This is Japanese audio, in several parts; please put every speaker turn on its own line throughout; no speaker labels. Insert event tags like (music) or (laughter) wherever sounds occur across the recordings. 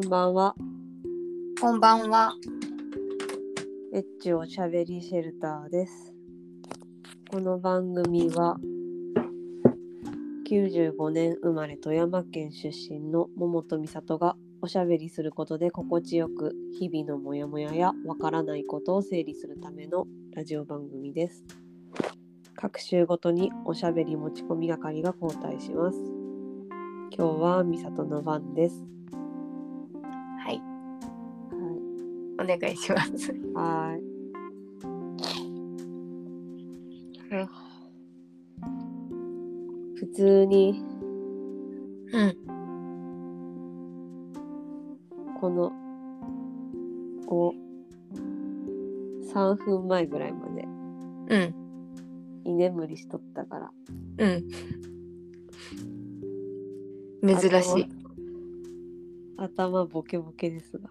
こんばんは。
こんばんは。
エッチおしゃべりシェルターです。この番組は95年生まれ富山県出身の桃と美里がおしゃべりすることで心地よく日々のモヤモヤやわからないことを整理するためのラジオ番組です。各週ごとにおしゃべり持ち込み係が交代します。今日は美里の番です。
願いします。
い。はーい。普通に
うん。
このを3分前ぐらいまで
うん。
居眠りしとったから
うん。珍しい。
頭ボケボケですが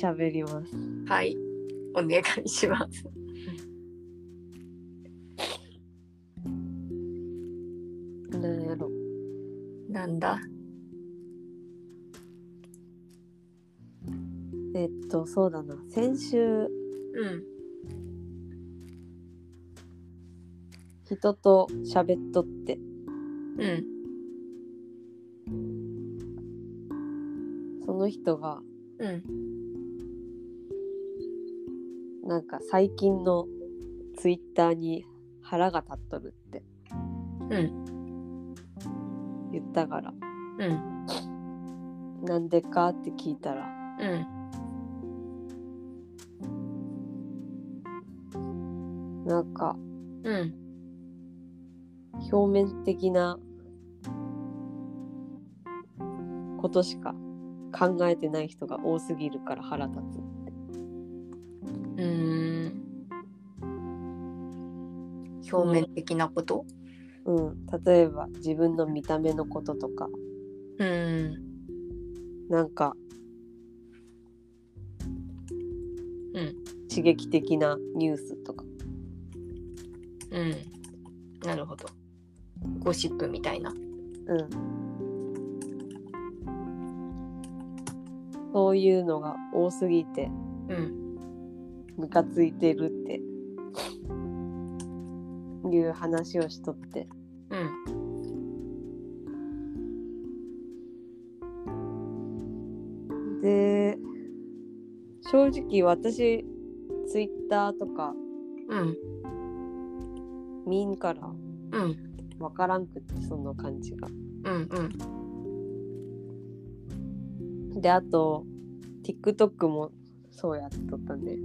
喋ります
はい。お願いします。
なんやろ
なんだ？
えっとそうだな先週
うん。
人と喋っとって
うん。
その人が
うん。
なんか最近のツイッターに腹が立っとるって
うん。
言ったから
うん。
なんでかって聞いたら
うん。
なんか
うん。
表面的なことしか考えてない人が多すぎるから腹立つ
うーん。表面的なこと？
うん例えば自分の見た目のこととか
うん。
なんか
うん。
刺激的なニュースとか
うん。なるほど。ゴシップみたいな。
うんそういうのが多すぎて
うん。
ムカついてるっていう話をしとって
うん。
で正直私ツイッターとか
うん。
見んから
うん。
分からんくってその感じが。
うん。うん。
であと TikTok もそうやっとったんで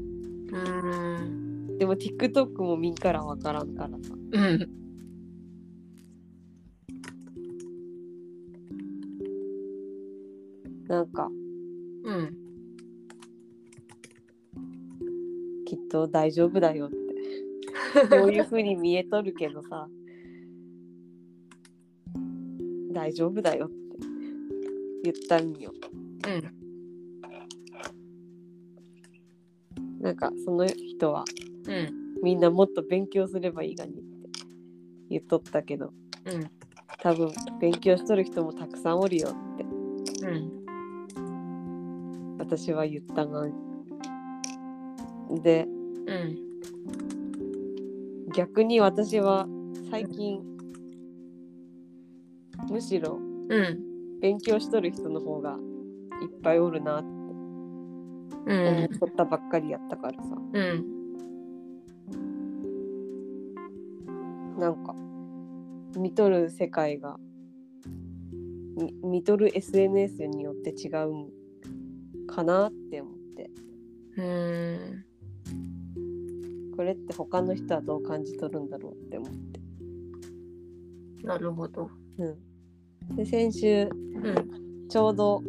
うん。
でも TikTok も見んから分からんからさ
うん。
なんか
うん。
きっと大丈夫だよって (laughs) こういう風に見えとるけどさ大丈夫だよって言ったんよ
うん。
なんかその人は
うん。
みんなもっと勉強すればいいがにって言っとったけど
うん。
多分勉強しとる人もたくさんおるよって
うん。
私は言ったがで
うん。
逆に私は最近むしろ
うん。
勉強しとる人の方がいっぱいおるなって
うん。
思ったばっかりやったからさ、
うん。
なんか見とる世界がみ見とる SNS によって違うんかなって思って
うん。
これって他の人はどう感じとるんだろうって思って、
なるほど。
うん、で先週
うん。
ちょうど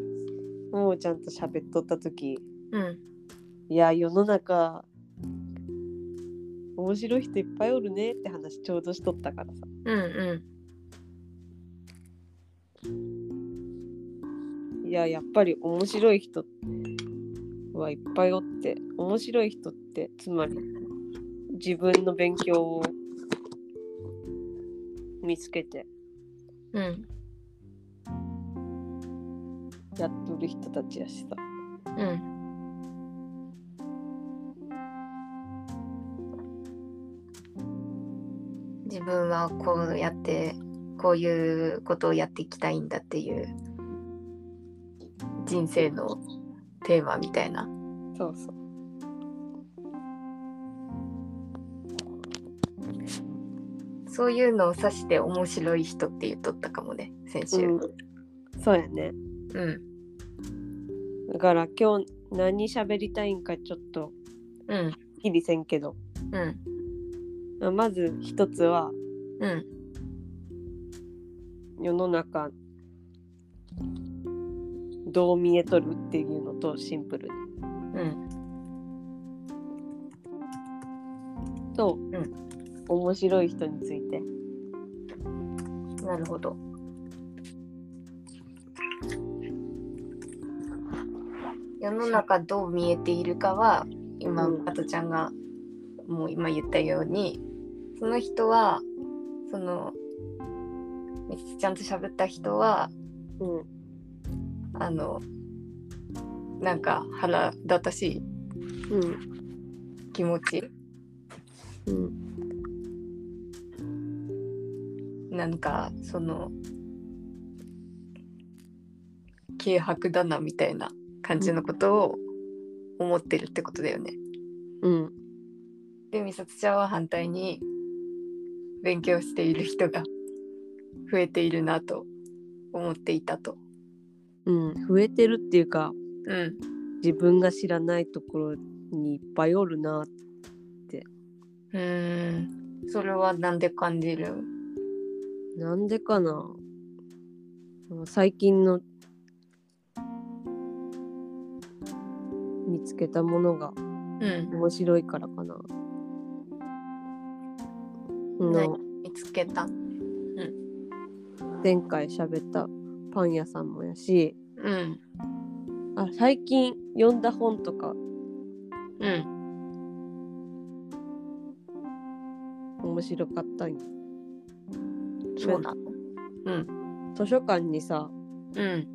ももちゃんと喋っとった時
うん。
いや世の中面白い人いっぱいおるねって話ちょうどしとったからさ
うん。うん。
いややっぱり面白い人はいっぱいおって面白い人ってつまり自分の勉強を見つけて
うん。
やっとる人たちやしさ
うん自分はこうやってこういうことをやっていきたいんだっていう人生のテーマみたいな。
そうそう。
そういうのを指して面白い人って言っとったかもね先週。
うん、そうやね。
うん。
だから今日何喋りたいんかちょっと
うん
きりせんけど
うん
まず一つは
うん。
世の中どう見えとるっていうのとシンプルに。
うん。
と、
うん。
面白い人について。
なるほど。世の中どう見えているかは今
うん。
ちゃんがもう今言ったようにその人はそのめっちゃちゃんと喋った人は
うん。
あのなんか腹立たしい
うん。
気持ち
うん。
なんかその軽薄だなみたいな感じのことを思ってるってことだよね。
うん。
で美里ちゃんは反対に勉強している人が増えているなと思っていたと。
うん増えてるっていうか
うん。
自分が知らないところにいっぱいおるな
うーん。それはなんで感じる？
なんでかな。最近の見つけたものが
うん。
面白いからかな。
何
の
見つけた？
前回喋ったパン屋さんもやし
うん。
あ最近読んだ本とか
うん。
面白かったんよ。
そうなの？うん。
図書館にさ
うん。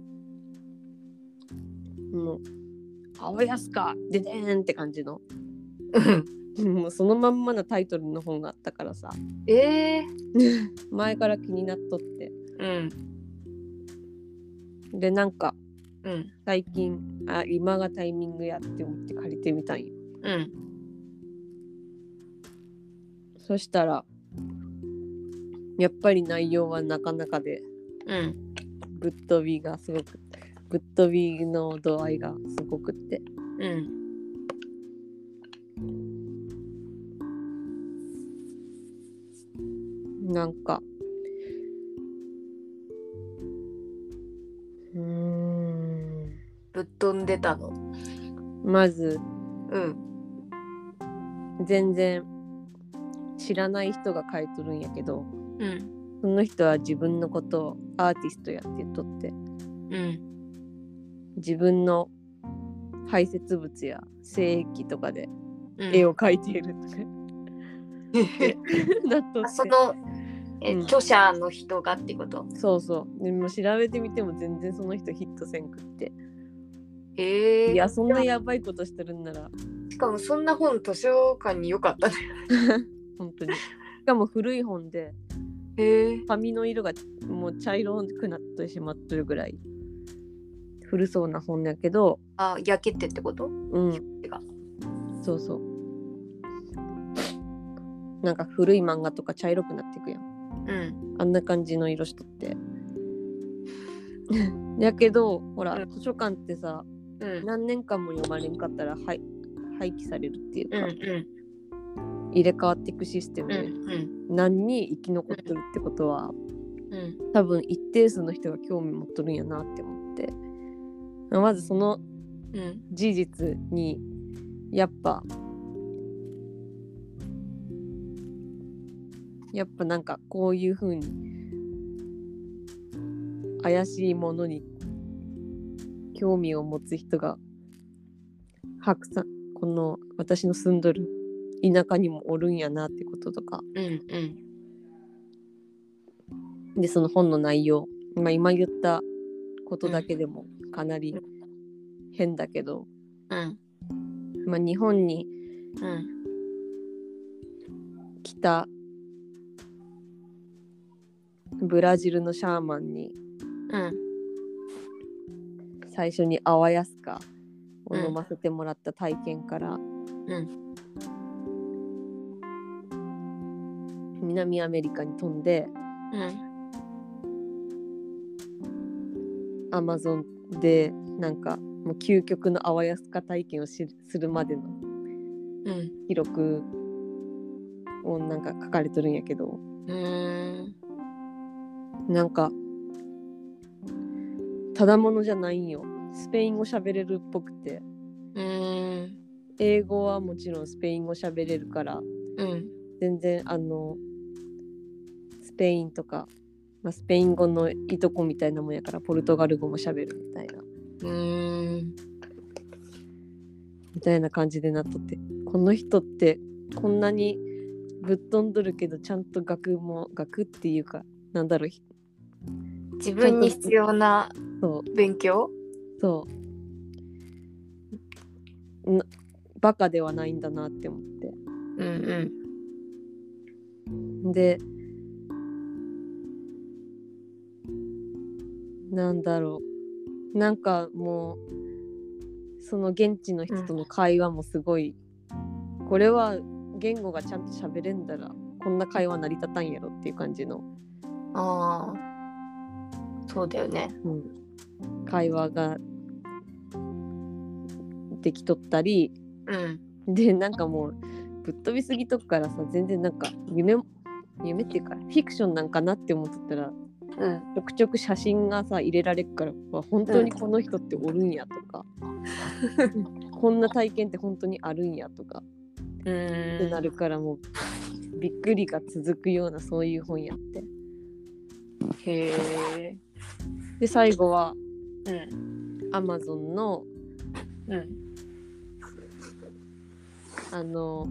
もう「青安かででーん!」って感じの。
うん
もうそのまんまのタイトルの本があったからさ。
えー、(laughs)
前から気になっとって。
うん。
でなんか
うん。
最近あ今がタイミングやって思って借りてみたんよ。
うん。
そしたらやっぱり内容はなかなかで
うん。
ぶっ飛びがすごくぶっ飛びの度合いがすごくって。
うん
なんか。うーん。
ぶっ飛んでたの。
まず。
うん。
全然知らない人が書いとるんやけど。
うん
その人は自分のことをアーティストやって言っとって。
うん
自分の排泄物や精液とかで
うん。
絵を描いているとか。なっとって
あそのえ、
うん。
著者の人がってこと？
そうそう。でも調べてみても全然その人ヒットせんくって。
えー、
いやそんなやばいことしてるんなら。
しかもそんな本図書館によかったね。(laughs)
本当に。しかも古い本で
へえ
紙の色がもう茶色くなってしまってるぐらい古そうな本やけど。
あ焼けてってこと？
うん。そうそう。なんか古い漫画とか茶色くなっていくやん
うん。
あんな感じの色しとって。(laughs) やけどほら、
うん。
図書館ってさ
うん。
何年間も読まれんかったら廃廃棄されるっていうか、
うんうん。
入れ替わっていくシステム
うん
で、
うん。
何に生き残ってるってことは
うん。
多分一定数の人が興味持っとるんやなって思って。まずその
うん。
事実にやっぱやっぱなんかこういう風に怪しいものに興味を持つ人が白さこの私の住んどる田舎にもおるんやなってこととか。
うんうん。
でその本の内容、まあ、今言ったことだけでもかなり変だけど、
うん。
まあ、日本に
うん。
来たブラジルのシャーマンに。
うん。
最初にアワヤスカを飲ませてもらった体験から、
うん。
南アメリカに飛んで
うん。
アマゾンでなんかもう究極のアワヤスカ体験をしするまでの
うん。
記録をなんか書かれてるんやけど。
うん
なんかただものじゃないんよ。スペイン語喋れるっぽくて。
うん。
英語はもちろんスペイン語喋れるから
うん。
全然あのスペインとか、まあ、スペイン語のいとこみたいなもんやからポルトガル語も喋るみたいな。
うん。
みたいな感じでなっとって。この人ってこんなにぶっ飛んどるけどちゃんと学も学っていうかなんだろうひ
自分に必要な
そう。
勉強？
そう。なバカではないんだなって思って。
うんうん。
でなんだろう。なんかもうその現地の人との会話もすごい、これは言語がちゃんと喋れんだらこんな会話成り立たんやろっていう感じの、
ああそうだよね。
うん、会話ができとったり
うん。
でなんかもうぶっ飛びすぎとくからさ全然なんか夢夢っていうかフィクションなんかなって思っとったら
うん。
ちょくちょく写真がさ入れられるからわ本当にこの人っておるんやとか、(laughs) こんな体験って本当にあるんやとか
う
ってなるからもうびっくりが続くようなそういう本やって。
へえ
で最後は
うん。
アマゾンの
うん。
あの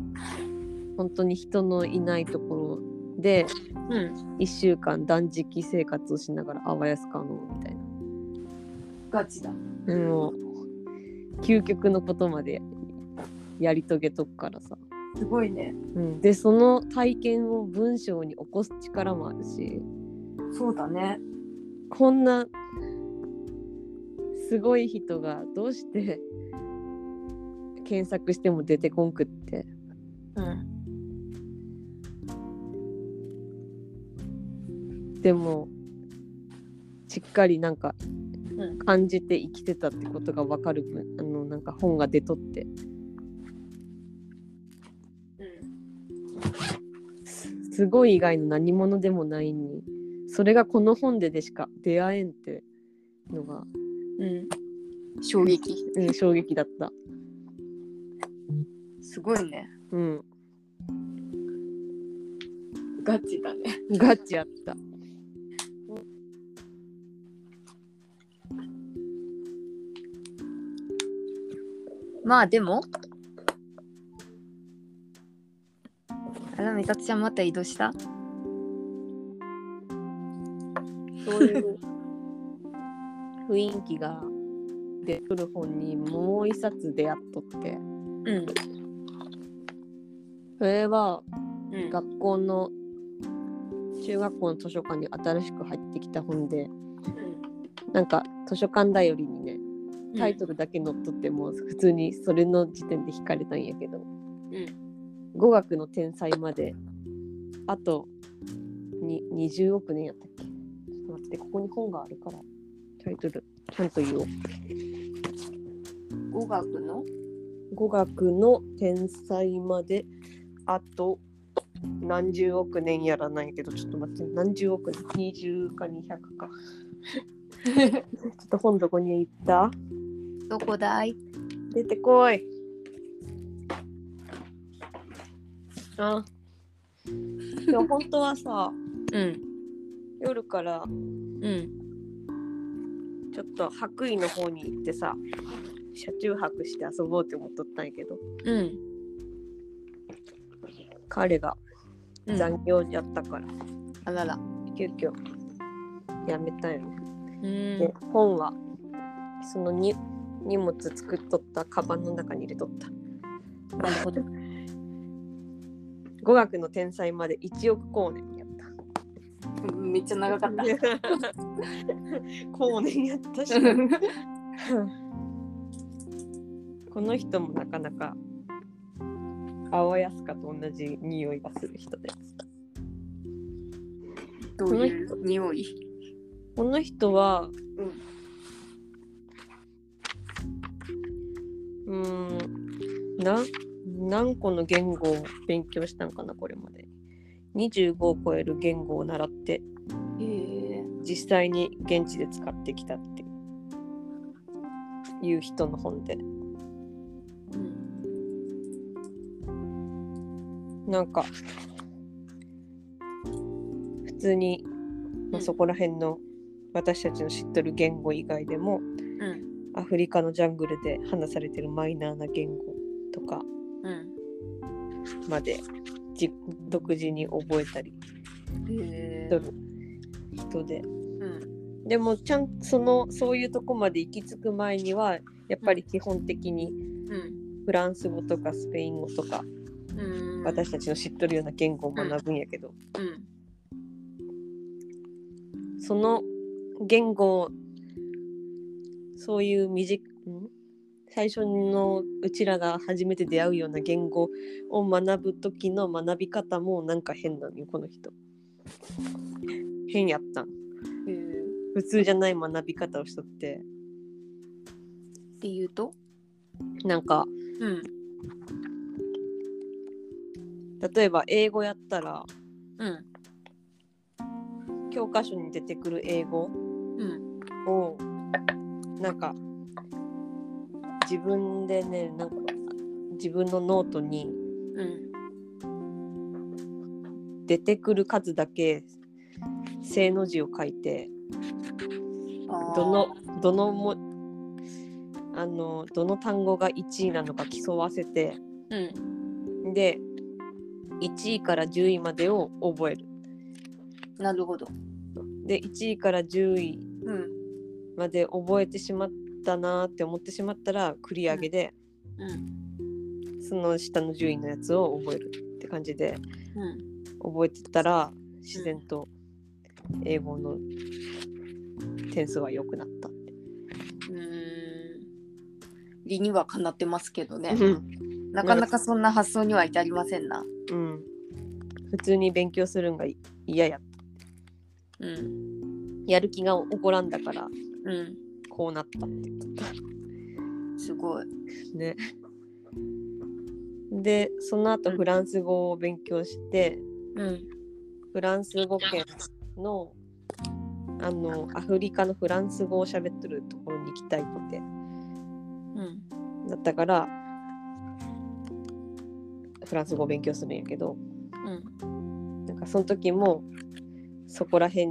本当に人のいないところで
うん。
1週間断食生活をしながらあわやすかのみたいな。
ガチだ。
もう究極のことまでやり遂げとくからさ、
すごいね。
うん、でその体験を文章に起こす力もあるし。
そうだね
こんなすごい人がどうして検索しても出てこんくって。
うん
でもしっかりなんか
うん
感じて生きてたってことが分かる分あのなんか本が出とって。すすごい以外の何者でもないにそれがこの本ででしか出会えんってのが、
うん。衝撃。
うん、衝撃だった。
すごいね。
うん、
ガチだね。
ガチやった。
まあでもあら美里ちゃんまた移動した？
そういう雰囲気が出てくる本にもう一冊出会っとって。
うん。
それは
うん。
学校の中学校の図書館に新しく入ってきた本でなんか図書館だよりにねタイトルだけ載っとっても普通にそれの時点で惹かれたんやけど
うん。
語学の天才まであとに20億年やったってここに本があるからタイトルちゃんと言おう。
語学の？
語学の天才まであと何十億年やらないけどちょっと待って何十億年？20か200か。(laughs) ちょっと本どこに行った？
どこだい？
出てこい。あ。でも本当はさ
うん
夜から
うん。
ちょっと白衣の方に行ってさ車中泊して遊ぼうって思っとったんやけど。
うん。
彼が
うん。
残業やったから、
あらら。
急遽やめたよね。
うん。
で本はそのに荷物作っとったカバンの中に入れとった。
なるほど。(laughs)
語学の天才まで1億光年
めっちゃ長かった。(laughs)
光年やったし。(laughs) この人もなかなか青やすかと同じ匂いがする人です。
どういう匂い？
この人はうーんな何個の言語を勉強したんかなこれまで25を超える言語を習って実際に現地で使ってきたっていう人の本で。
うん。
なんか普通に、まあ、
うん。
そこら辺の私たちの知ってる言語以外でも
うん。
アフリカのジャングルで話されてるマイナーな言語とか
うん。
までじ独自に覚えたり。
へ
する人で。
うん。
でもちゃんそのそういうとこまで行き着く前にはやっぱり基本的に
うん。
フランス語とかスペイン語とか
うん。
私たちの知っとるような言語を学ぶんやけど、
うん。
その言語をそういう短ん？最初のうちらが初めて出会うような言語を学ぶ時の学び方もなんか変なのよこの人。変やった。ん
へえ
普通じゃない学び方をしとって。
っていうと？
なんか
うん。
例えば英語やったら
うん。
教科書に出てくる英語
うん。
をなんか自分でねなんか自分のノートに
うん
出てくる数だけ正の字を書いてどのどのもあのどの単語が1位なのか競わせて
うん。
で1位から10位までを覚える。
なるほど。
で1位から10位
うん。
まで覚えてしまったなーって思ってしまったら繰り上げで、
うん。
その下の10位のやつを覚えるって感じで
うん。
覚えてたら自然と英語の点数は良くなったって。
うーん。理にはかなってますけどね。
うん。
なかなかそんな発想には至りませんな。
うん、普通に勉強するんが嫌や。
うん。
やる気が起こらんだから。
うん
こうなったって言った。
すごい。
ね。でその後フランス語を勉強して
うん。
フランス語圏のあのアフリカのフランス語を喋ってるところに行きたいって。
うん。
だったからフランス語を勉強するんやけど
うん。
なんかその時もそこら辺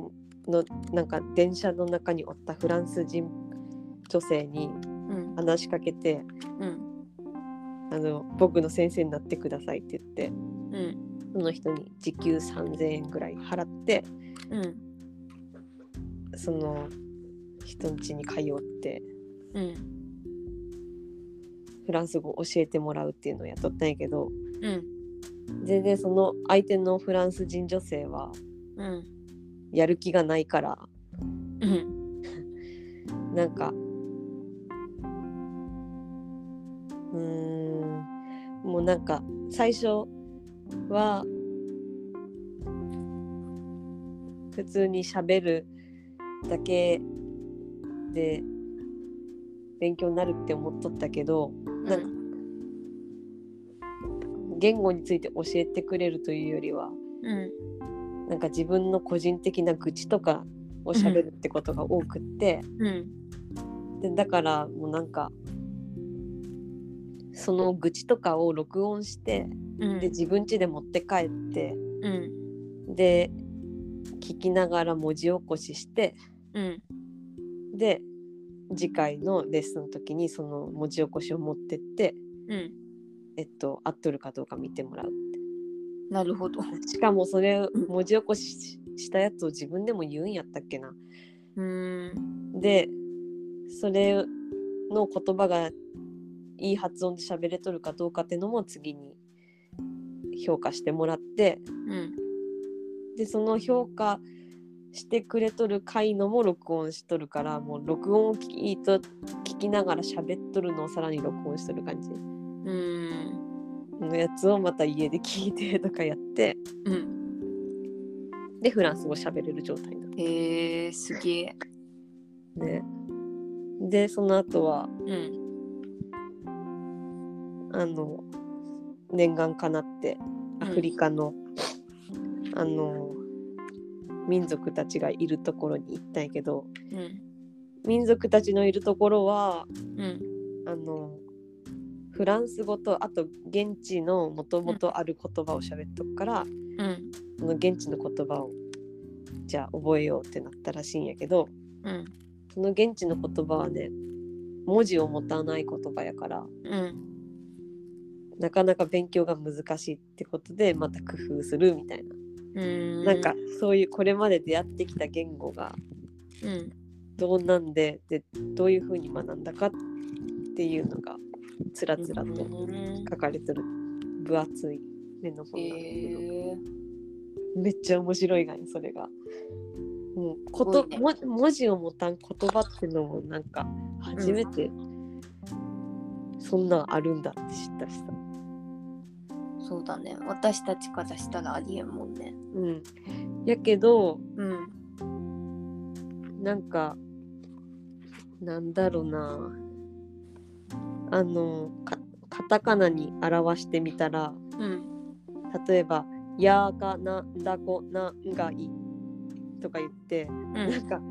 のなんか電車の中におったフランス人女性に
うん。
話しかけて
うん。
あの僕の先生になってくださいって言って
うん。
その人に時給3000円ぐらい払って
うん。
その人ん家に通って
うん。
フランス語を教えてもらうっていうのをやっとったんやけど
うん。
全然その相手のフランス人女性は
うん。
やる気がないから
うん。(laughs)
なんかうーん。もうなんか最初は普通に喋るだけで勉強になるって思っとったけどなんか言語について教えてくれるというよりは
うん。
なんか自分の個人的な愚痴とかを喋るってことが多くって、
うん。
でだからもうなんかその愚痴とかを録音して
うん。
で自分家で持って帰って
うん。
で聞きながら文字起こしして
うん。
で次回のレッスンの時にその文字起こしを持ってって
うん。
えっと合っとるかどうか見てもらう
なるほど。
しかもそれ
うん。
文字起こししたやつを自分でも言うんやったっけな。
うーん。
でそれの言葉がいい発音で喋れとるかどうかっていうのも次に評価してもらって
うん。
でその評価してくれとる回のも録音しとるからもう録音を聞きと聞きながら喋っとるのをさらに録音しとる感じ。
うん。
のやつをまた家で聞いてとかやって。
うん。
でフランス語喋れる状態になる。
へえすげえ。
ね。でその後は
うん
あの念願かなってアフリカの、あの民族たちがいるところに行ったんやけど
うん
民族たちのいるところは
うん。
あのフランス語とあと現地のもともとある言葉を喋っとくから、
うん。
その現地の言葉をじゃあ覚えようってなったらしいんやけど
うん。
その現地の言葉はね文字を持たない言葉やから
うん
なかなか勉強が難しいってことでまた工夫するみたいな、
うん。
なんかそういうこれまで出会ってきた言語が
うん
どうなんででどういうふうに学んだかっていうのがつらつらと
うん。
書かれてる分厚い目の本なんだけど、
へえ。
めっちゃ面白いがねそれが。もうこと、
ね。
も文字を持たん言葉ってのもなんか初めて、そんなんあるんだって知ったしさ。
そうだね。私たちからしたらありえんもんね。
うん、やけど
うん
なんかなんだろうな。あのかカタカナに表してみたら
うん
例えば「やーかなだこながい」とか言って
う
なんんか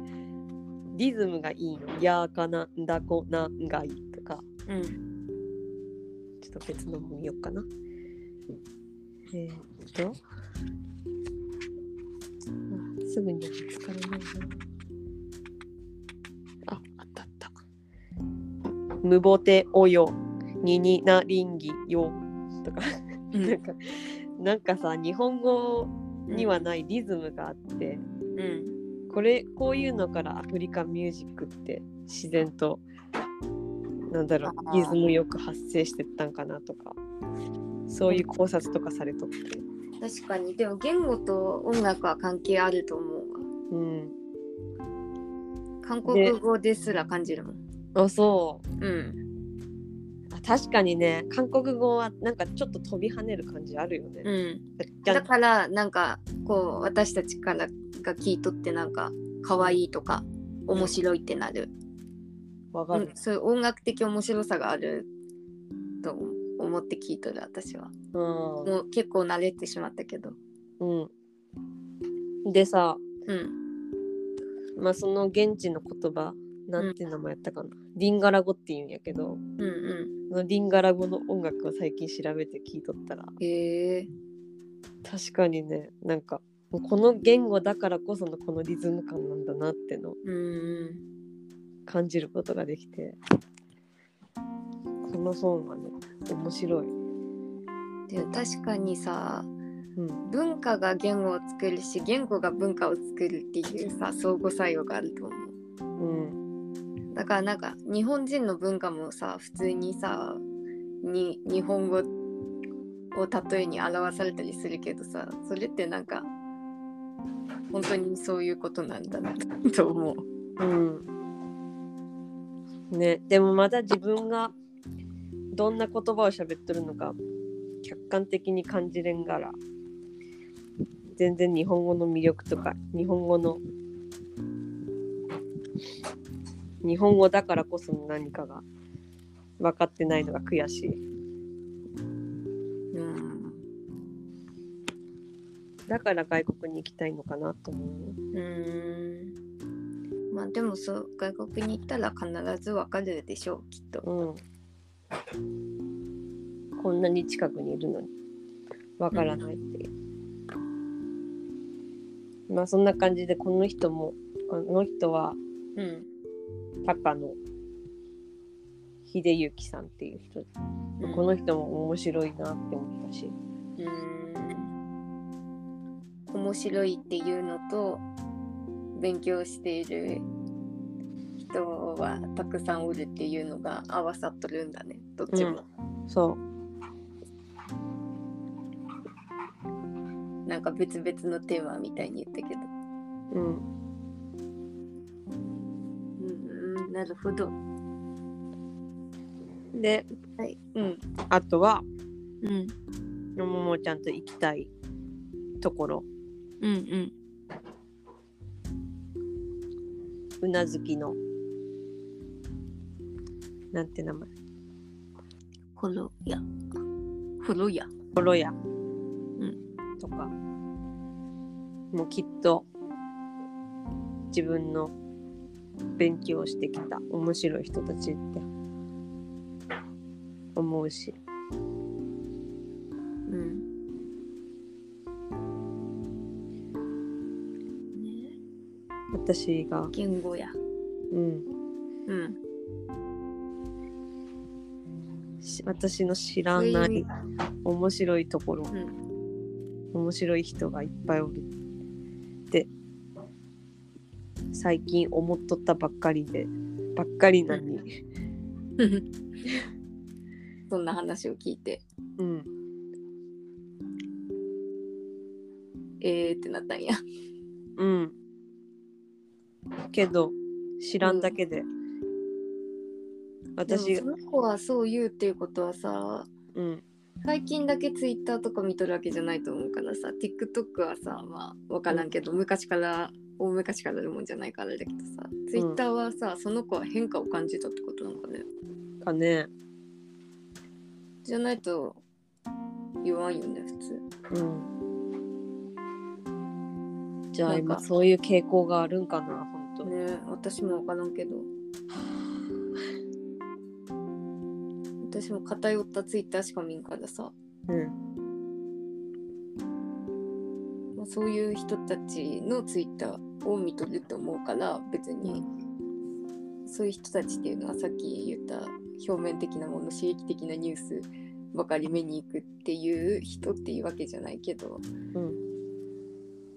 リズムがいいの「やーかなだこながい」とか。
うん。
ちょっと別のも見ようかな。えー、っとあすぐには見つからないな。あ、あったあった。むぼておよ、にになりんぎよ。とか、
うん。
なんか、なんかさ、日本語にはないリズムがあって、
うん。
これ、こういうのからアフリカンミュージックって自然と、なんだろう、リズムよく発生してったんかなとか、そういう考察とかされとって。
確かに。でも言語と音楽は関係あると思うわ。
うん。
韓国語ですら感じるもん。
あ、そう。
うん。
あ確かにね、韓国語はなんかちょっと飛び跳ねる感じあるよね。
うん。だからなんかこう私たちからが聞いとってなんか可愛いとか面白いってなる、
わかる。
うん。そういう音楽的面白さがあると思って聞いとる私は。
うん。
もう結構慣れてしまったけど。
うん。でさ、
うん。
まあその現地の言葉、なんていう名前やったかな。リンガラ語って言うんやけど、
うんう
そのリンガラ語の音楽を最近調べて聞いとったら、
んへえ。
確かにね、なんか、この言語だからこそのこのリズム感なんだなってのを
うん
感じることができて、この本はね、面白い。
でも確かにさ
うん。
文化が言語を作るし言語が文化を作るっていうさ相互作用があると思う
うん。
だからなんか日本人の文化もさ普通にさに日本語を例えに表されたりするけどさそれってなんか本当にそういうことなんだなと思う。
うん。ね、でもまだ自分がどんな言葉を喋っとるのか客観的に感じれんがら全然日本語の魅力とか日本語の日本語だからこその何かが分かってないのが悔しい。
うん
だから外国に行きたいのかなと思う。
うんまあでもそう外国に行ったら必ずわかるでしょうきっと。
うん。こんなに近くにいるのにわからないっていう。まあそんな感じでこの人もこの人は
うん。
高野秀幸さんっていう人、
うん。
この人も面白いなって思ったし。
うん。面白いっていうのと勉強している人がたくさんおるっていうのが合わさっとるんだねどっちも、
そう。
なんか別々のテーマみたいに言ったけど。
うん。
うんうんなるほど。
で
はい。うん。
あとは
うん。
ももちゃんと行きたいところ。
うんうん。
うなずきの。なんて名前
フォロヤフォロヤ
コロヤ、
ん
とか。もうきっと自分の勉強してきた面白い人たちって思うし。
うん。ね。
私が、
言語や。
うん、
うん
私の知らない面白いところ。
うん。
面白い人がいっぱいおる。って最近思っとったばっかりでばっかりなのに、
そんな話を聞いて。
うん、
えーってなったんや。
うん。けど知らんだけで、私が
でもその子はそう言うっていうことはさ
うん。
最近だけツイッターとか見とるわけじゃないと思うからさ TikTok はさまあ分からんけど、昔から大昔からあるもんじゃないからだけどさ、ツイッターはさその子は変化を感じたってことなのかね？
かね。
じゃないと言わんよね普通。
うん。じゃあ今そういう傾向があるんかな本当
ね私も分からんけど (laughs) 私も偏ったツイッターしか見んからさ、
うん。
まあ、そういう人たちのツイッターを見とるって思うから別に。そういう人たちっていうのはさっき言った表面的なもの刺激的なニュースばかり目に行くっていう人っていうわけじゃないけど。
うん。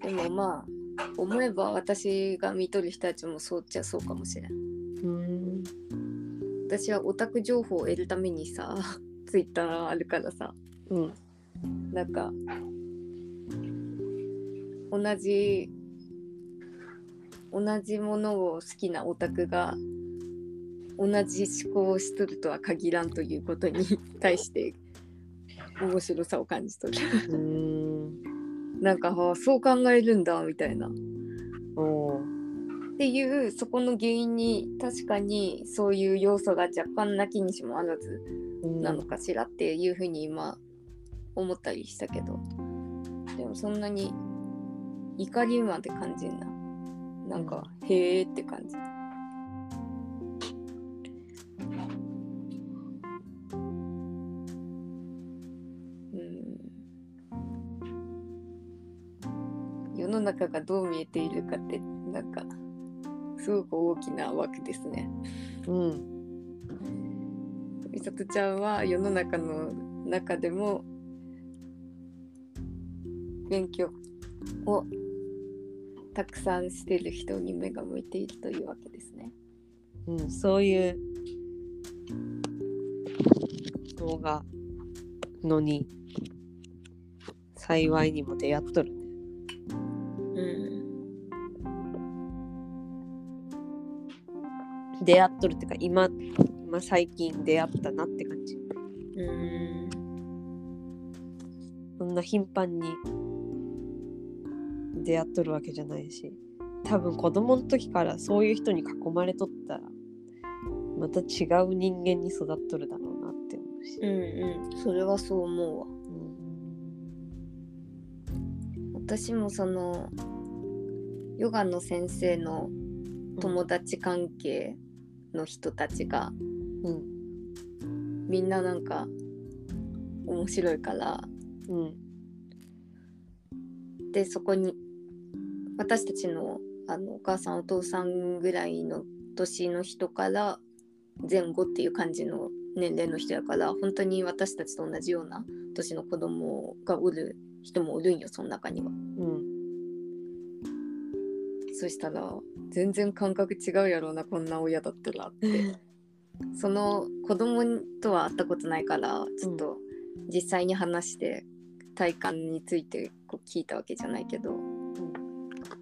でもまあ思えば私が見とる人たちもそうっちゃそうかもしれん私はオタク情報を得るためにさ (laughs) ツイッターあるからさ。
うん。
なんか同じ同じものを好きなオタクが同じ思考をしとるとは限らんということに (laughs) 対して面白さを感じとる。
うん。
なんかあそう考えるんだみたいな。っ
おー
ていうそこの原因に確かにそういう要素が若干なきにしもあらず
うん。
なのかしらっていうふうに今思ったりしたけど。でもそんなに怒りまで感じんな。なんかへえって感じ。うん。世の中がどう見えているかってなんかすごく大きな枠ですね。
うん
みさとちゃんは世の中の中でも勉強をたくさんしてる人に目が向いているというわけですね。
うん、そういう動画のに幸いにも出会っとるね。出会っとるっていうか今今最近出会ったなって感じ。
うん。
そんな頻繁に出会っとるわけじゃないし多分子供の時からそういう人に囲まれとったらまた違う人間に育っとるだろうなって思うし。
うんうん。それはそう思うわ。私もそのヨガの先生の友達関係の人たちが
うん。
みんななんか面白いから。
うん。
でそこに私たちのあのお母さんお父さんぐらいの年の人から前後っていう感じの年齢の人やから本当に私たちと同じような年の子供がおる人もおるんよその中には。
うん
そしたら全然感覚違うやろうなこんな親だったらって。その子供とは会ったことないからちょっと実際に話して体感についてこう聞いたわけじゃないけど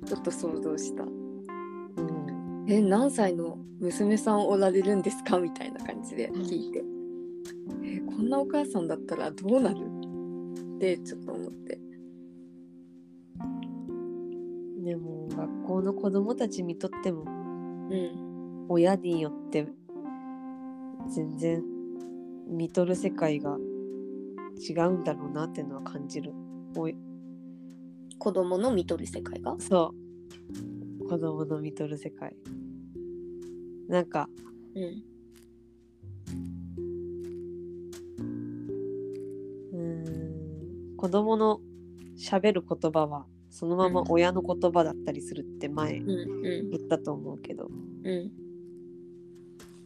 ちょっと想像した。
うん。
え何歳の娘さんおられるんですか？みたいな感じで聞いて。えこんなお母さんだったらどうなる？ってちょっと思って
校の子供たちにとっても
うん
親によって全然見とる世界が違うんだろうなっていうのは感じる。おい。
子供の見とる世界が？
そう。子供の見とる世界。なんか
うん。
うーん。子供の喋る言葉はそのまま親の言葉だったりするって前
うんうん。
言ったと思うけど。
うん。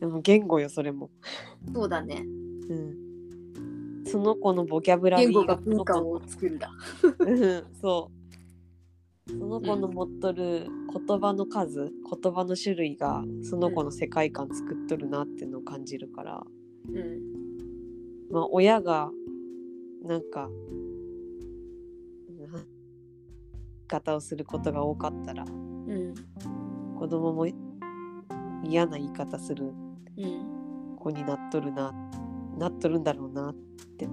でも言語よそれも。
そうだね。
うん。その子のボキャブラリー
言語が文化を作るんだ。
う (laughs) んそう。その子の持っとる言葉の数、言葉の種類がその子の世界観作っとるなっていうのを感じるから、
うん。
まあ親がなんか方をすることが多かったら
うん。
子供も嫌な言い方する
うん
子になっとるななっとるんだろうなって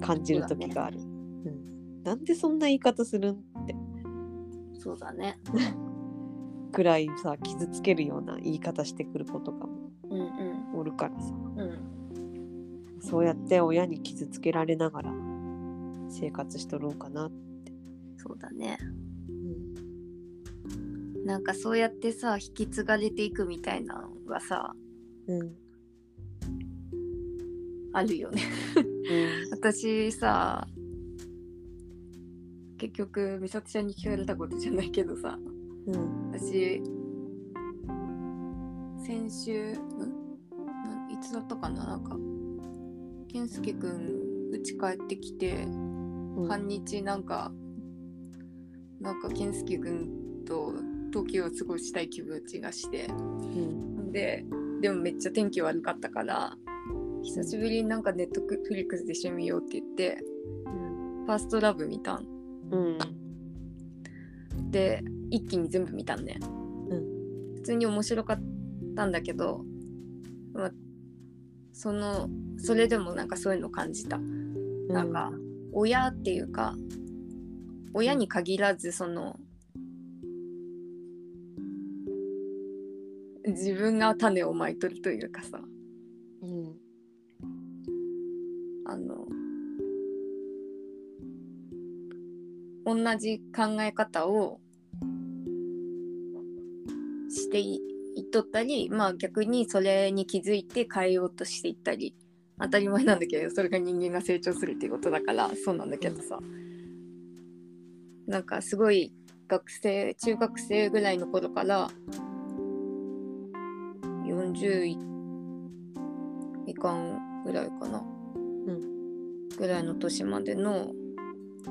感じる時がある、うん、なんでそんな言い方するんって。
そうだね。(laughs)
くらいさ傷つけるような言い方してくる子とかも
うんうん。
おるからさ。
うん。
そうやって親に傷つけられながら生活しとろうかな、
そうだね。
うん。
なんかそうやってさ引き継がれていくみたいなのがさ
うん。
あるよね。私さ結局美里ちゃんに聞かれたことじゃないけどさ
うん。
私先週ん？ないつだったかな？なんか健介くん家帰ってきて
うん。
半日なんかなんか健介くんと時を過ごしたい気持ちがして。
うん。
ででもめっちゃ天気悪かったから久しぶりになんかネットフリックスで一緒に見ようって言ってファーストラブ見たん。
うん。
で一気に全部見たんね、
う
普通に面白かったんだけど、まあ、そのそれでもなんかそういうの感じた。なんか親っていうか親に限らずその自分が種をまいとるというかさ。
うん。
あの同じ考え方をしていいっとったりまあ逆にそれに気づいて変えようとしていったり当たり前なんだけどそれが人間が成長するっていうことだからそうなんだけどさ、なんかすごい学生中学生ぐらいの頃から40いいかんぐらいかな、ぐらいの年までの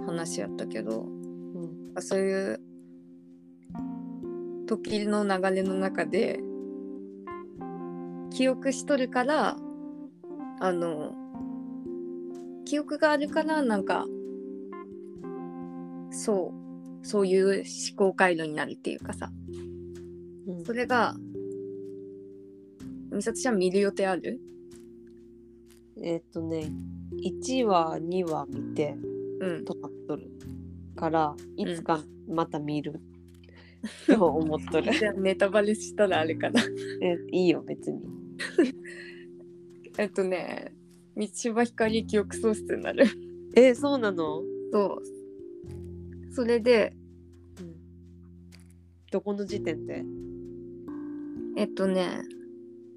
話やったけど
うん。
そういう時の流れの中で記憶しとるからあの記憶があるからなんかそう。そういう思考回路になるっていうかさ。
うん。
それが美里ちゃん見る予定ある？
えっとね1話2話見て
うん。
止まっとる。からいつかまた見る。と思っとる、(laughs)
じゃあネタバレしたらあれかな。
えいいよ別に。(laughs)
えっとね道場光記憶喪失になる。
えそうなの、
そうそれで
うん、どこの時点で？
えっとね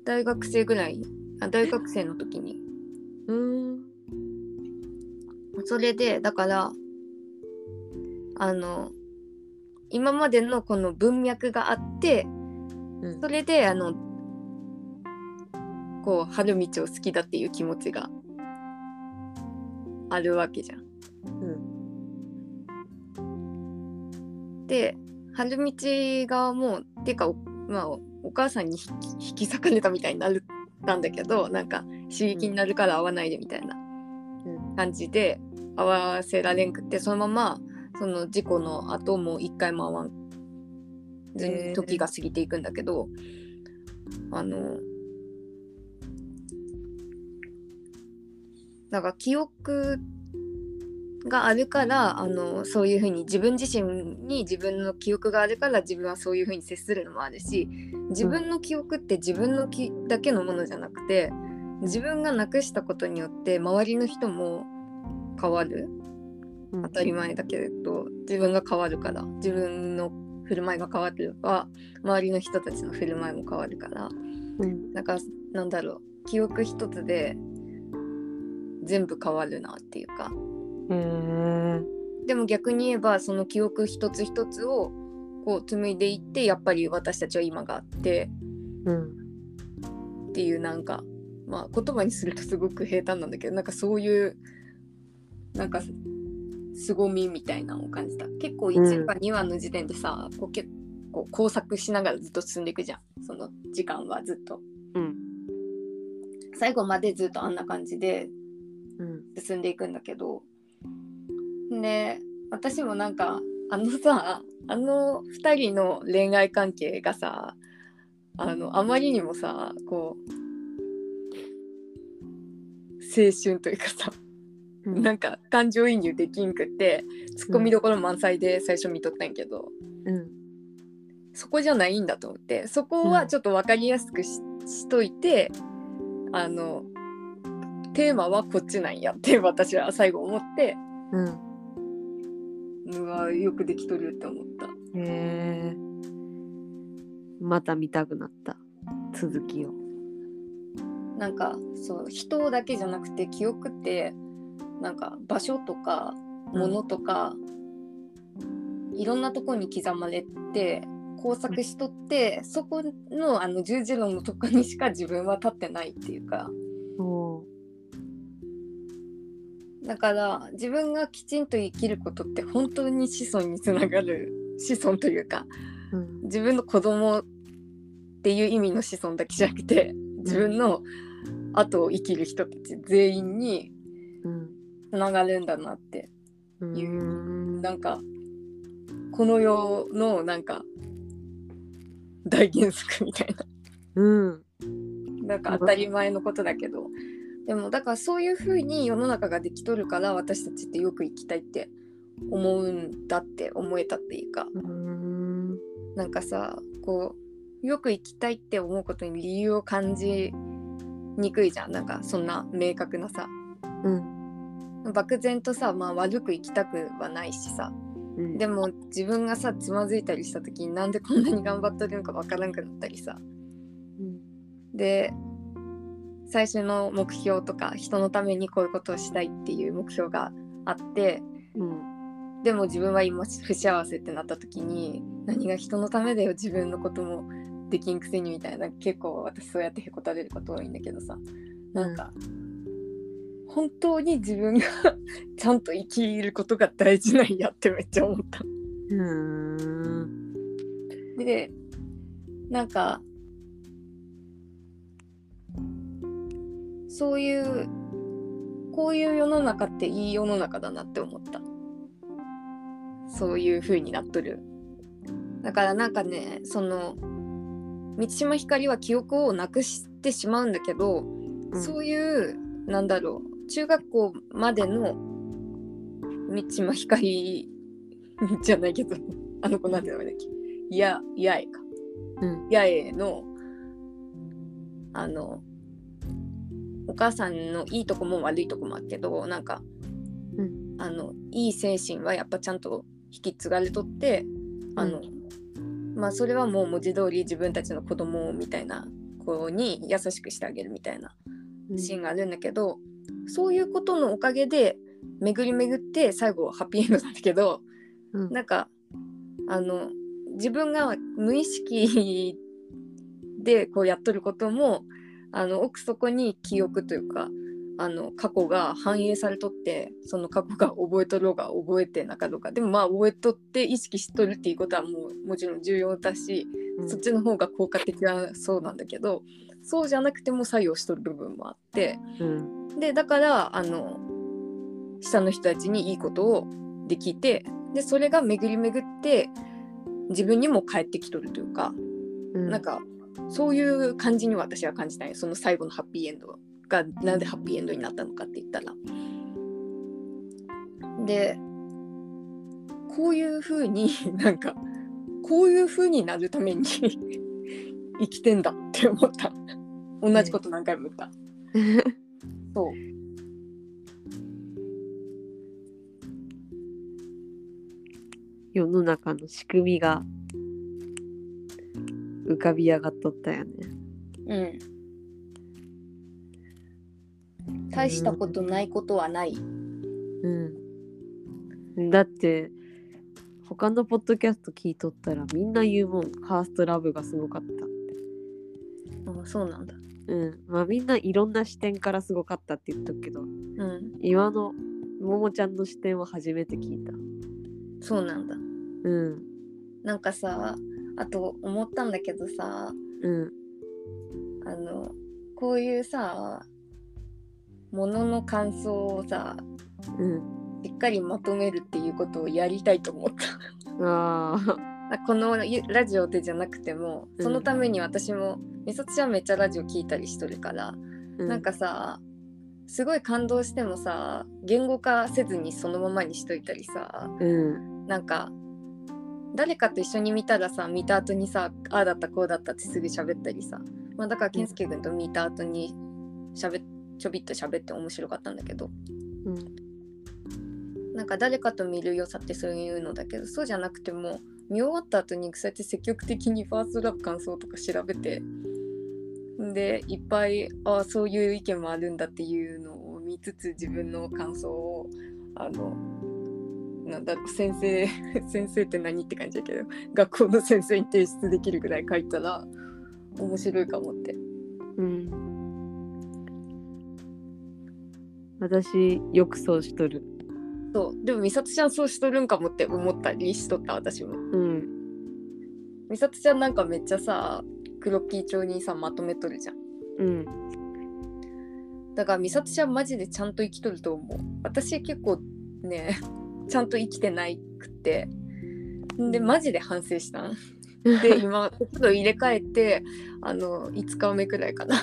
大学生ぐらいあ大学生の時に。
うーん。
それでだからあの今までのこの文脈があって
うん。
それであのこう春道を好きだっていう気持ちがあるわけじゃん。
うん
で春道がもうてかお,、まあ、お母さんに引き引き裂かれたみたいになるたんだけどなんか刺激になるから会わないでみたいな
うん。
感じで会わせられんくってそのままその事故の後もう一回も会わんずに時が過ぎていくんだけど、あのだから記憶があるからあのそういうふうに自分自身に自分の記憶があるから自分はそういうふうに接するのもあるし自分の記憶って自分のきだけのものじゃなくて自分がなくしたことによって周りの人も変わる。
うん。
当たり前だけれど自分が変わるから自分の振る舞いが変われば周りの人たちの振る舞いも変わるから。
うん。
なんかなんだろう記憶一つで全部変わるなっていうかでも逆に言えばその記憶一つ一つをこう紡いでいってやっぱり私たちは今があって
うん
っていうなんかまあ言葉にするとすごく平坦なんだけどなんかそういうなんか凄みみたいなのを感じた。結構1話、2話の時点でさこう結構工作しながらずっと進んでいくじゃん。その時間はずっと。
うん。
最後までずっとあんな感じで
うん。
進んでいくんだけどで私もなんかあのさあの2人の恋愛関係がさあのあまりにもさこう青春というかさ
うん。
なんか感情移入できんくってツッコミどころ満載で最初見とったんやけど、
うん。
そこじゃないんだと思ってそこはちょっと分かりやすくししといてあのテーマはこっちなんやって私は最後思って
うん
うわよくできとるって思った。
へえ。また見たくなった。続きを。
なんかそう人だけじゃなくて記憶ってなんか場所とか物とか、いろんなとこに刻まれて工作しとってそこのあの十字路のとこにしか自分は立ってないっていうか。
お
だから自分がきちんと生きることって本当に子孫につながる子孫というか
うん。
自分の子供っていう意味の子孫だけじゃなくて自分の後を生きる人たち全員に
うん。
つながるんだなって
う。ん。
いうなんかこの世のなんか大原則みたい
うん。
ななんか当たり前のことだけどでもだからそういう風に世の中ができとるから私たちってよく生きたいって思うんだって思えたっていうか。
うん
なんかさこうよく生きたいって思うことに理由を感じにくいじゃん。なんかそんな明確なさ。
うん
漠然とさ、まあ、悪く生きたくはないしさ。
うん。
でも自分がさつまずいたりした時になんでこんなに頑張っとるのかわからんくなったりさ。
うん。
で最初の目標とか人のためにこういうことをしたいっていう目標があって
うん
でも自分は今不幸せってなった時に何が人のためだよ自分のこともできんくせにみたいな結構私そうやってへこたれること多いんだけどさ。なんか、本当に自分が (laughs) ちゃんと生きることが大事なんやってめっちゃ思った。
うん。
でなんかそういうこういう世の中っていい世の中だなって思った。そういう風になっとる。だからなんかねその満島ひかりは記憶をなくしてしまうんだけど、
うん。
そういうなんだろう中学校までの満島ひかり (laughs) じゃないけどあの子なんて名前だっけ？いや八重か。
うん。
八重のあのお母さんのいいとこも悪いとこもあるけどなんか、
うん。
あのいい精神はやっぱちゃんと引き継がれとってあの、まあそれはもう文字通り自分たちの子供みたいな子に優しくしてあげるみたいなシーンがあるんだけど、そういうことのおかげで巡り巡って最後ハッピーエンドなんだけど
うん。
なんかあの自分が無意識でこうやっとることもあの奥底に記憶というかあの過去が反映されとってその過去が覚えとろうが覚えてなかどうか。でもまあ覚えとって意識しとるっていうことはもうもちろん重要だし、
うん。
そっちの方が効果的はそうなんだけどそうじゃなくても作用しとる部分もあって
うん。
でだからあの下の人たちにいいことをできてでそれが巡り巡って自分にも返ってきとるというか、
うん。
なんかそういう感じに私は感じたいその最後のハッピーエンドがなんでハッピーエンドになったのかって言ったら。でこういうふうに (laughs) なんかこういうふうになるために (laughs) 生きてんだって思った同じこと何回も言った。そう (laughs)
世の中の仕組みが浮かび上がっとったよね。
うん。大したことないことはない。
うん。だって他のポッドキャスト聞いとったらみんな言うもん。ファーストラブがすごかったって。
あそうなんだ。
うん。まあみんないろんな視点からすごかったって言っとくけど、
うん。
今のももちゃんの視点は初めて聞いた。
そうなんだ。
うん。
なんかさ、あと思ったんだけどさ、
うん。
あの、こういうさ、ものの感想をさ、
うん。
しっかりまとめるっていうことをやりたいと思った。
あ (laughs)
このゆラジオでじゃなくても、
うん
そのために私も、みさとちゃんめっちゃラジオ聞いたりしとるから、なんかさすごい感動してもさ言語化せずにそのままにしといたりさ
うん。
なんか誰かと一緒に見たらさ見た後にさああだったこうだったってすぐ喋ったりさ、まあ、だから健介君と見た後にしゃべちょびっと喋って面白かったんだけど。
うん。
なんか誰かと見る良さってそういうのだけどそうじゃなくても見終わった後にそうやって積極的にファーストラブ感想とか調べてでいっぱいあそういう意見もあるんだっていうのを見つつ自分の感想をあのなんだ先生 (laughs) 先生って何って感じだけど学校の先生に提出できるぐらい書いたら面白いかもって。
うん。私、よくそうしとる。
そうでも美里ちゃんそうしとるんかもって思ったりしとった私も。
うん。
美里ちゃんなんかめっちゃさクロッキー帳にさまとめとるじゃん。
うん。
だから美里ちゃんマジでちゃんと生きとると思う。私結構ねちゃんと生きてないくってでマジで反省したん。(laughs) で今ちょっと入れ替えてあの5日目くらいかな。(laughs)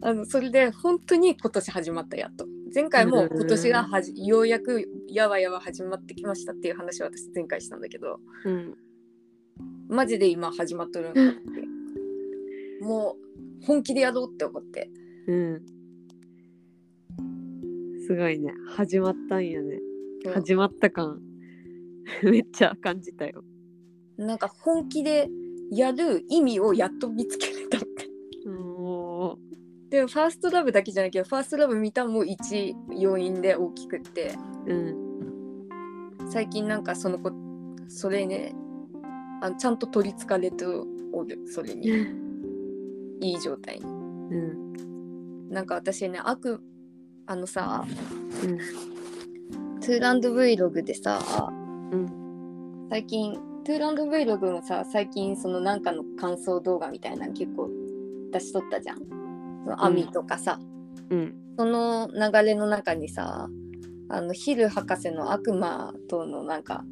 あのそれで本当に今年始まったやっと。前回も今年がはじようやくやわやわ始まってきましたっていう話を私前回したんだけど
うん。
マジで今始まっとるんだってもう本気でやろうって思って
うん。すごいね。始まったんやね。始まった感。(laughs) めっちゃ感じたよ。
なんか本気でやる意味をやっと見つけれたって。
も
でファーストラブだけじゃないけどファーストラブ見たも一要因で大きくって
う、うん。
最近なんかその子それねあちゃんと取りつかれておるそれに (laughs) いい状態に。
うん。
なんか私ね悪あのさ
うん。
トゥーランド Vlog でさ
うん。
最近トゥーランド Vlog もさ最近そのなんかの感想動画みたいなの結構出しとったじゃん。その網とかさ、
うん。
その流れの中にさあのヒル博士の悪魔とのなんか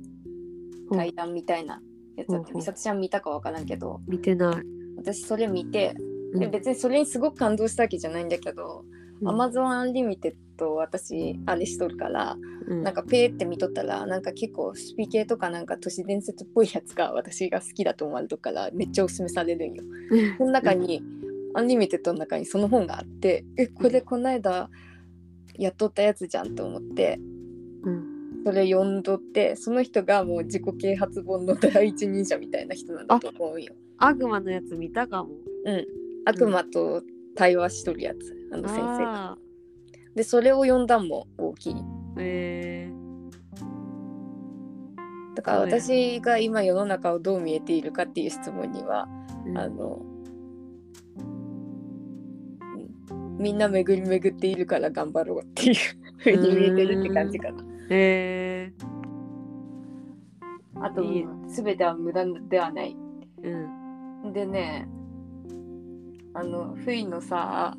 うん
対談みたいなやつだって
うん
美里ちゃん見たかわからんけど
見てない。
私それ見て
うん
で別にそれにすごく感動したわけじゃないんだけど、
うん
Amazon Unlimited 私あれしとるから
うん
なんかペーって見とったらなんか結構スピ系とかなんか都市伝説っぽいやつが私が好きだと思われとるからめっちゃおすすめされるんよ。その中に、 Unlimited の中にその本があってえこれこないだやっとったやつじゃんと思って
うん。
それ読んどってその人がもう自己啓発本の第一人者みたいな人なんだと思うよ。
悪魔のやつ見たかも。
悪魔と対話しとるやつあの先生が。
あ
でそれを読んだんも大きい。
ーえ
だから私が今世の中をどう見えているかっていう質問には
ー、うん
あの、うんみんな巡り巡っているから頑張ろうっていうふうに見えてるって感じかな。
へえ
あと
いい
全ては無駄ではない。
うん
でねあのフイのさ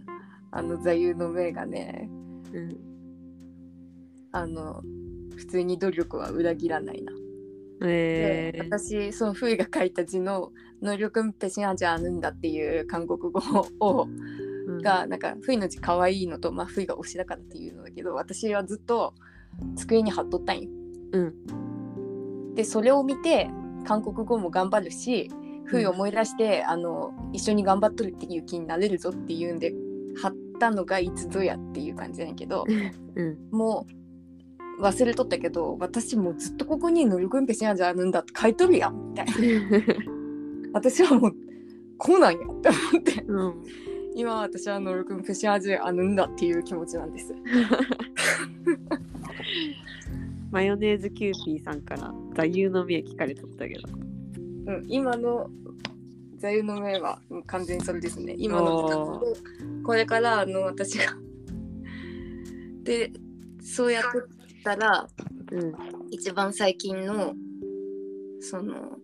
あの座右の銘がね。
うん
あの普通に努力は裏切らないな。
え
私そのフイが書いた字の「能力ペシンアジャーヌンダ」っていう韓国語をがなんかフイの字可愛いのと、まあ、フイが推しだからっていうのだけど私はずっと机に貼っとったんよ。
うん。
でそれを見て韓国語も頑張るしフイ思い出して、あの一緒に頑張っとるっていう気になれるぞっていうんで貼ったのがいつぞやっていう感じなんやけど
うん。
もう忘れとったけど私もうずっとここに「能力ペシンアジャーヌンダ」って書いとるやんみたいな。(laughs) 私はもうこうなんやって思って。
うん。
今私はシンアジャーヌンダっていう気持ちなんです。(laughs)
マヨネーズキューピーさんから座右の銘聞かれとったけど。
うん、今の座右の銘はうん完全にそれですね。今の時間とこれからあの私が。(laughs) でそうやってたら
うん。
一番最近のその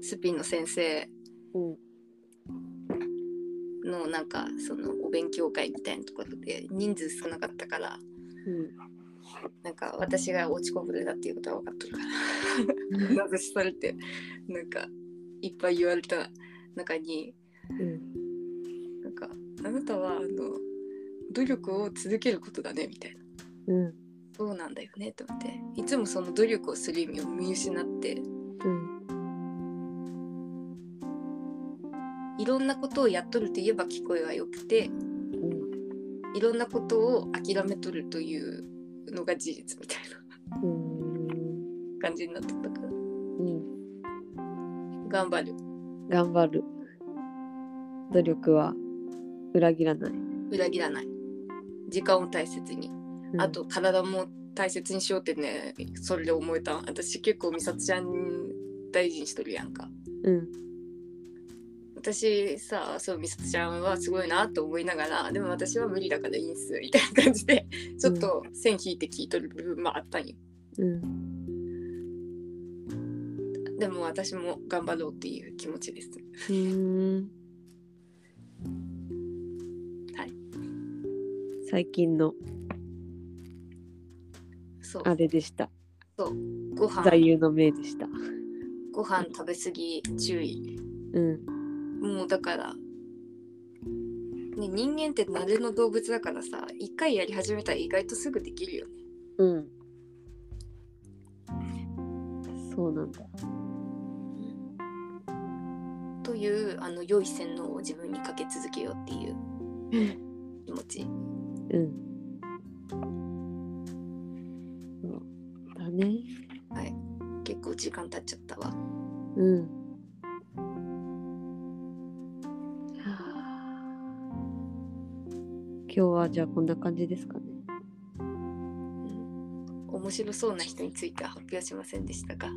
スピンの先生
うん。
のなんかそのお勉強会みたいなところで人数少なかったから
うん。
なんか私が落ちこぼれだっていうことは分かっとるから。名指しされてなんかいっぱい言われた中に
うん。
なんかあなたはあの努力を続けることだねみたいな。
うん。
そうなんだよねと思って。いつもその努力をする意味を見失って。
うん。
いろんなことをやっとるといえば聞こえはよくていろんなことを諦めとるというのが事実みたいな
うん。
感じになってたから。
うん
頑張る。
頑張る。努力は裏切らない、
裏切らない。時間を大切に。
うん。
あと体も大切にしようってねそれで思えた。私結構美里ちゃん大事にしとるやんか。
うん。
私さそう美里ちゃんはすごいなと思いながらでも私は無理だからいいんすみたいな感じでちょっと線引いて聞いとる部分もあったんよ。
うん
でも私も頑張ろうっていう気持ちです。
うん
はい。
最近の
そう。
あれでした。
ご飯。
座右の銘でした。
ご飯食べ過ぎ注意。
うん。
もうだから、ね、人間って慣れの動物だからさ一回やり始めたら意外とすぐできるよね。
うん。そうなんだ
というあの良い洗脳を自分にかけ続けようっていう気持ち。
うん。そうだね。
はい。結構時間経っちゃったわ。
うん。はあ今日はじゃあこんな感じですかね。
面白そうな人については発表しませんでしたが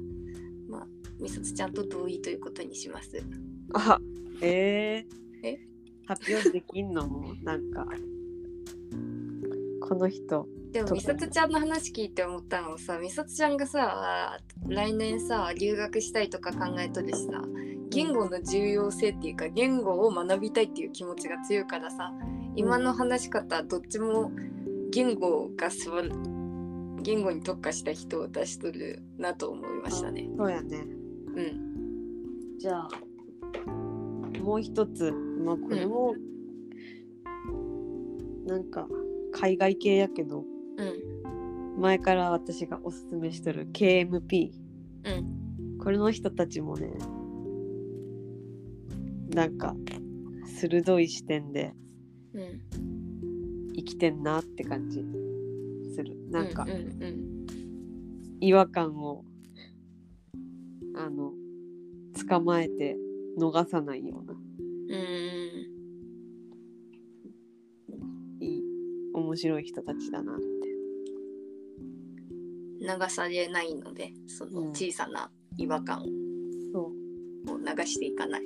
まあみさつちゃんと同意ということにします
あ (laughs) えー、
え？
発表できんの？もなんか。この人。
でもみさつちゃんの話聞いて思ったのはさみさつちゃんがさ来年さ留学したいとか考えとるしさ言語の重要性っていうか言語を学びたいっていう気持ちが強いからさ今の話し方どっちも言語がすば言語に特化した人を出しとるなと思いましたね。
そうやね。
うん。
じゃあもう一つまあこれも、なんか海外系やけど
うん。
前から私がおすすめしてる KMP
うん。
これの人たちもねなんか鋭い視点で
うん。
生きてんなって感じするなんか違和感をあの捕まえて逃さないような。
うん。うん。
いい面白い人たちだなって。
流されないのでその小さな違和感
そう。
を流していかない。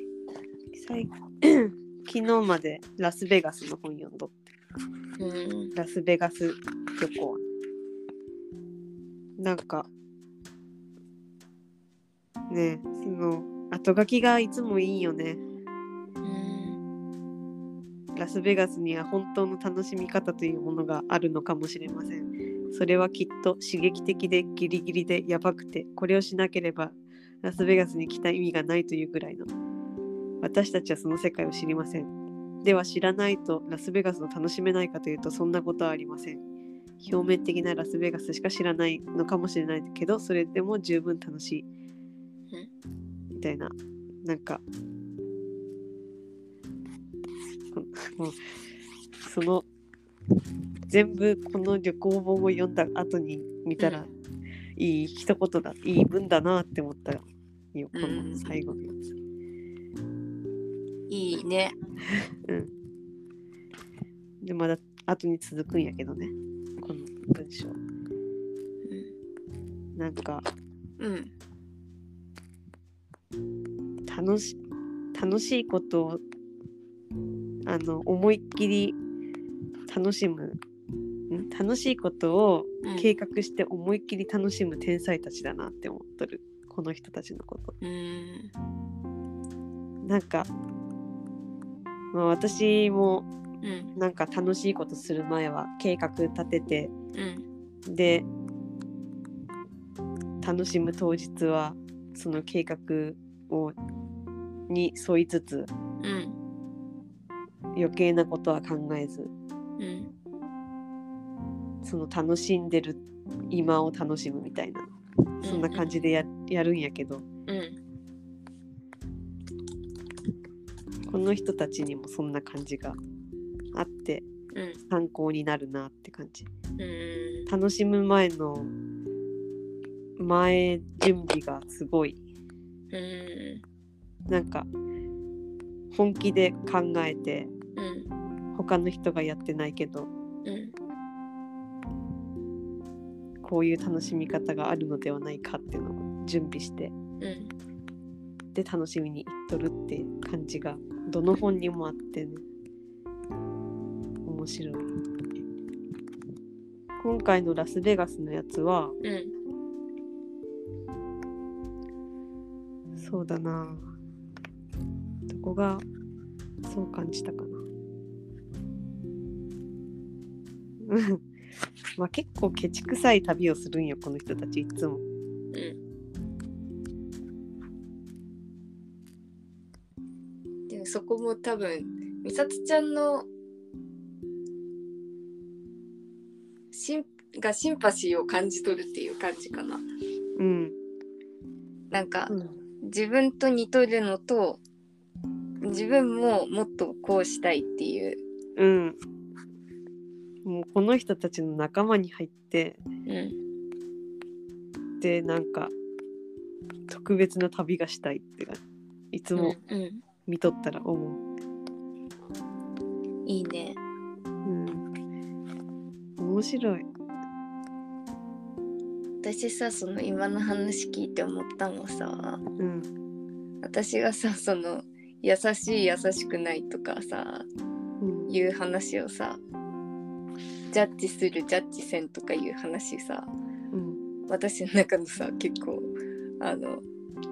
最 (coughs) 昨日までラスベガスの本読んどって。
うん。
ラスベガス旅行。なんかねその後書きがいつもいいよね。
うん。
ラスベガスには本当の楽しみ方というものがあるのかもしれません。それはきっと刺激的でギリギリでやばくてこれをしなければラスベガスに来た意味がないというぐらいの。私たちはその世界を知りません。では知らないとラスベガスを楽しめないかというとそんなことはありません。表面的なラスベガスしか知らないのかもしれないけどそれでも十分楽しいみたいな。なんか。こもうその全部この旅行本を読んだ後に見たら、いい一言だいい文だなって思ったよ。この最後。のやつ、
いいね。
うん。でまだ後に続くんやけどね。この文章。なんか。
うん
楽し楽しいことをあの思いっきり楽しむ。ん？楽しいことを
うん。
計画して思いっきり楽しむ天才たちだなって思っとる。この人たちのこと。
うん。
なんか、まあ、私も
うん。
なんか楽しいことする前は計画立てて
うん。
で楽しむ当日はその計画をに沿いつつ
うん。
余計なことは考えず
うん。
その楽しんでる今を楽しむみたいなそんな感じでや,、やるんやけど
うん。
この人たちにもそんな感じがあって
うん。
参考になるなって感じ。
うん。
楽しむ前の前準備がすごい。
うん。
なんか本気で考えて
うん。
他の人がやってないけど
うん。
こういう楽しみ方があるのではないかっていうのを準備して
うん。
で楽しみに行っとるっていう感じがどの本にもあってね。面白い。今回のラスベガスのやつは
うん
そうだな。どこがそう感じたかな。う (laughs) んまあ結構ケチくさい旅をするんよこの人たちいつも。
でもそこも多分美里ちゃんのシンがシンパシーを感じ取るっていう感じかな。
うん、
なんか
うん、
自分と似とるのと自分ももっとこうしたいっていう、
うん。もうこの人たちの仲間に入って
うん、
でなんか特別な旅がしたいってかいつも
うんうん
見とったら思う。
いいね
うん。面白い。
私さその今の話聞いて思ったのさ
うん。
私がさその優しい優しくないとかさ
うん。
いう話をさジャッジするジャッジせんとかいう話さ
うん。
私の中のさ結構あの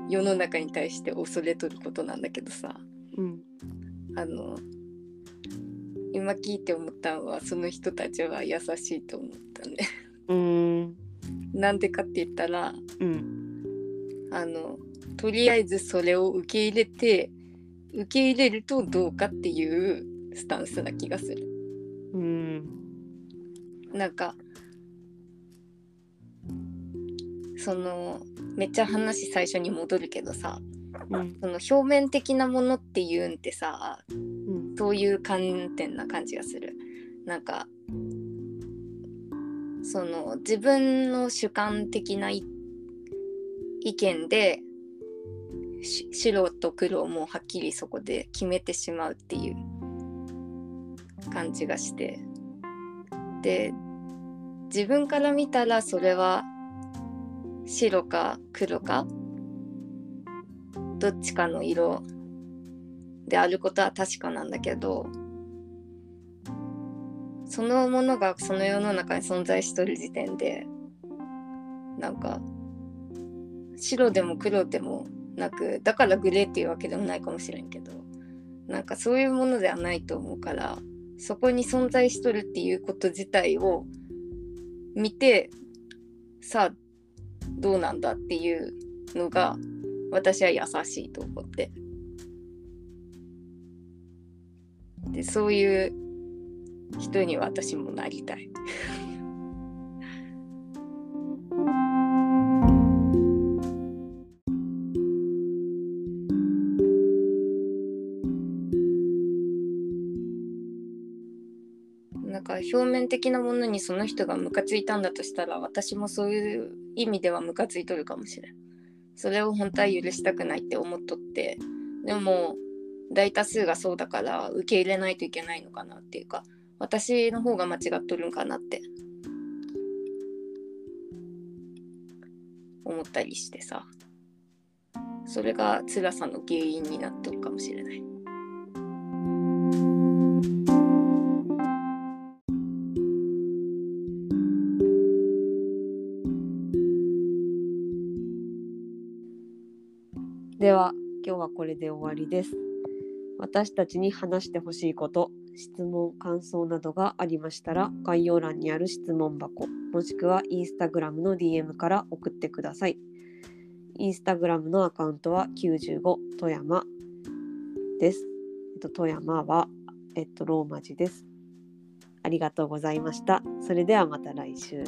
世の中に対して恐れとることなんだけどさ
うん。
あの今聞いて思ったのはその人たちは優しいと思ったね。
うん。
なんでかって言ったら
うん。
あのとりあえずそれを受け入れて受け入れるとどうかっていうスタンスな気がする。
うん。
なんかそのめっちゃ話最初に戻るけどさ
うん。
その表面的なものっていうんってさ
うん。
そういう観点な感じがする。なんかその自分の主観的な意見で白と黒をもうはっきりそこで決めてしまうっていう感じがして。で自分から見たらそれは白か黒かどっちかの色であることは確かなんだけどそのものがその世の中に存在しとる時点でなんか白でも黒でもなくだからグレーっていうわけでもないかもしれんけどなんかそういうものではないと思うからそこに存在しとるっていうこと自体を見てさあどうなんだっていうのが私は優しいと思って。でそういう人に私もなりたい。なんか表面的なものにその人がムカついたんだとしたら私もそういう意味ではムカついとるかもしれん。それを本当は許したくないって思っとってでも大多数がそうだから受け入れないといけないのかなっていうか私の方が間違っとるんかなって。思ったりしてさ。それが辛さの原因になっとるかもしれない。
では今日はこれで終わりです。私たちに話してほしいこと。質問感想などがありましたら概要欄にある質問箱もしくはインスタグラムの DM から送ってください。インスタグラムのアカウントは95富山です、えっと、富山は、えっと、ローマ字です。ありがとうございました。それではまた来週。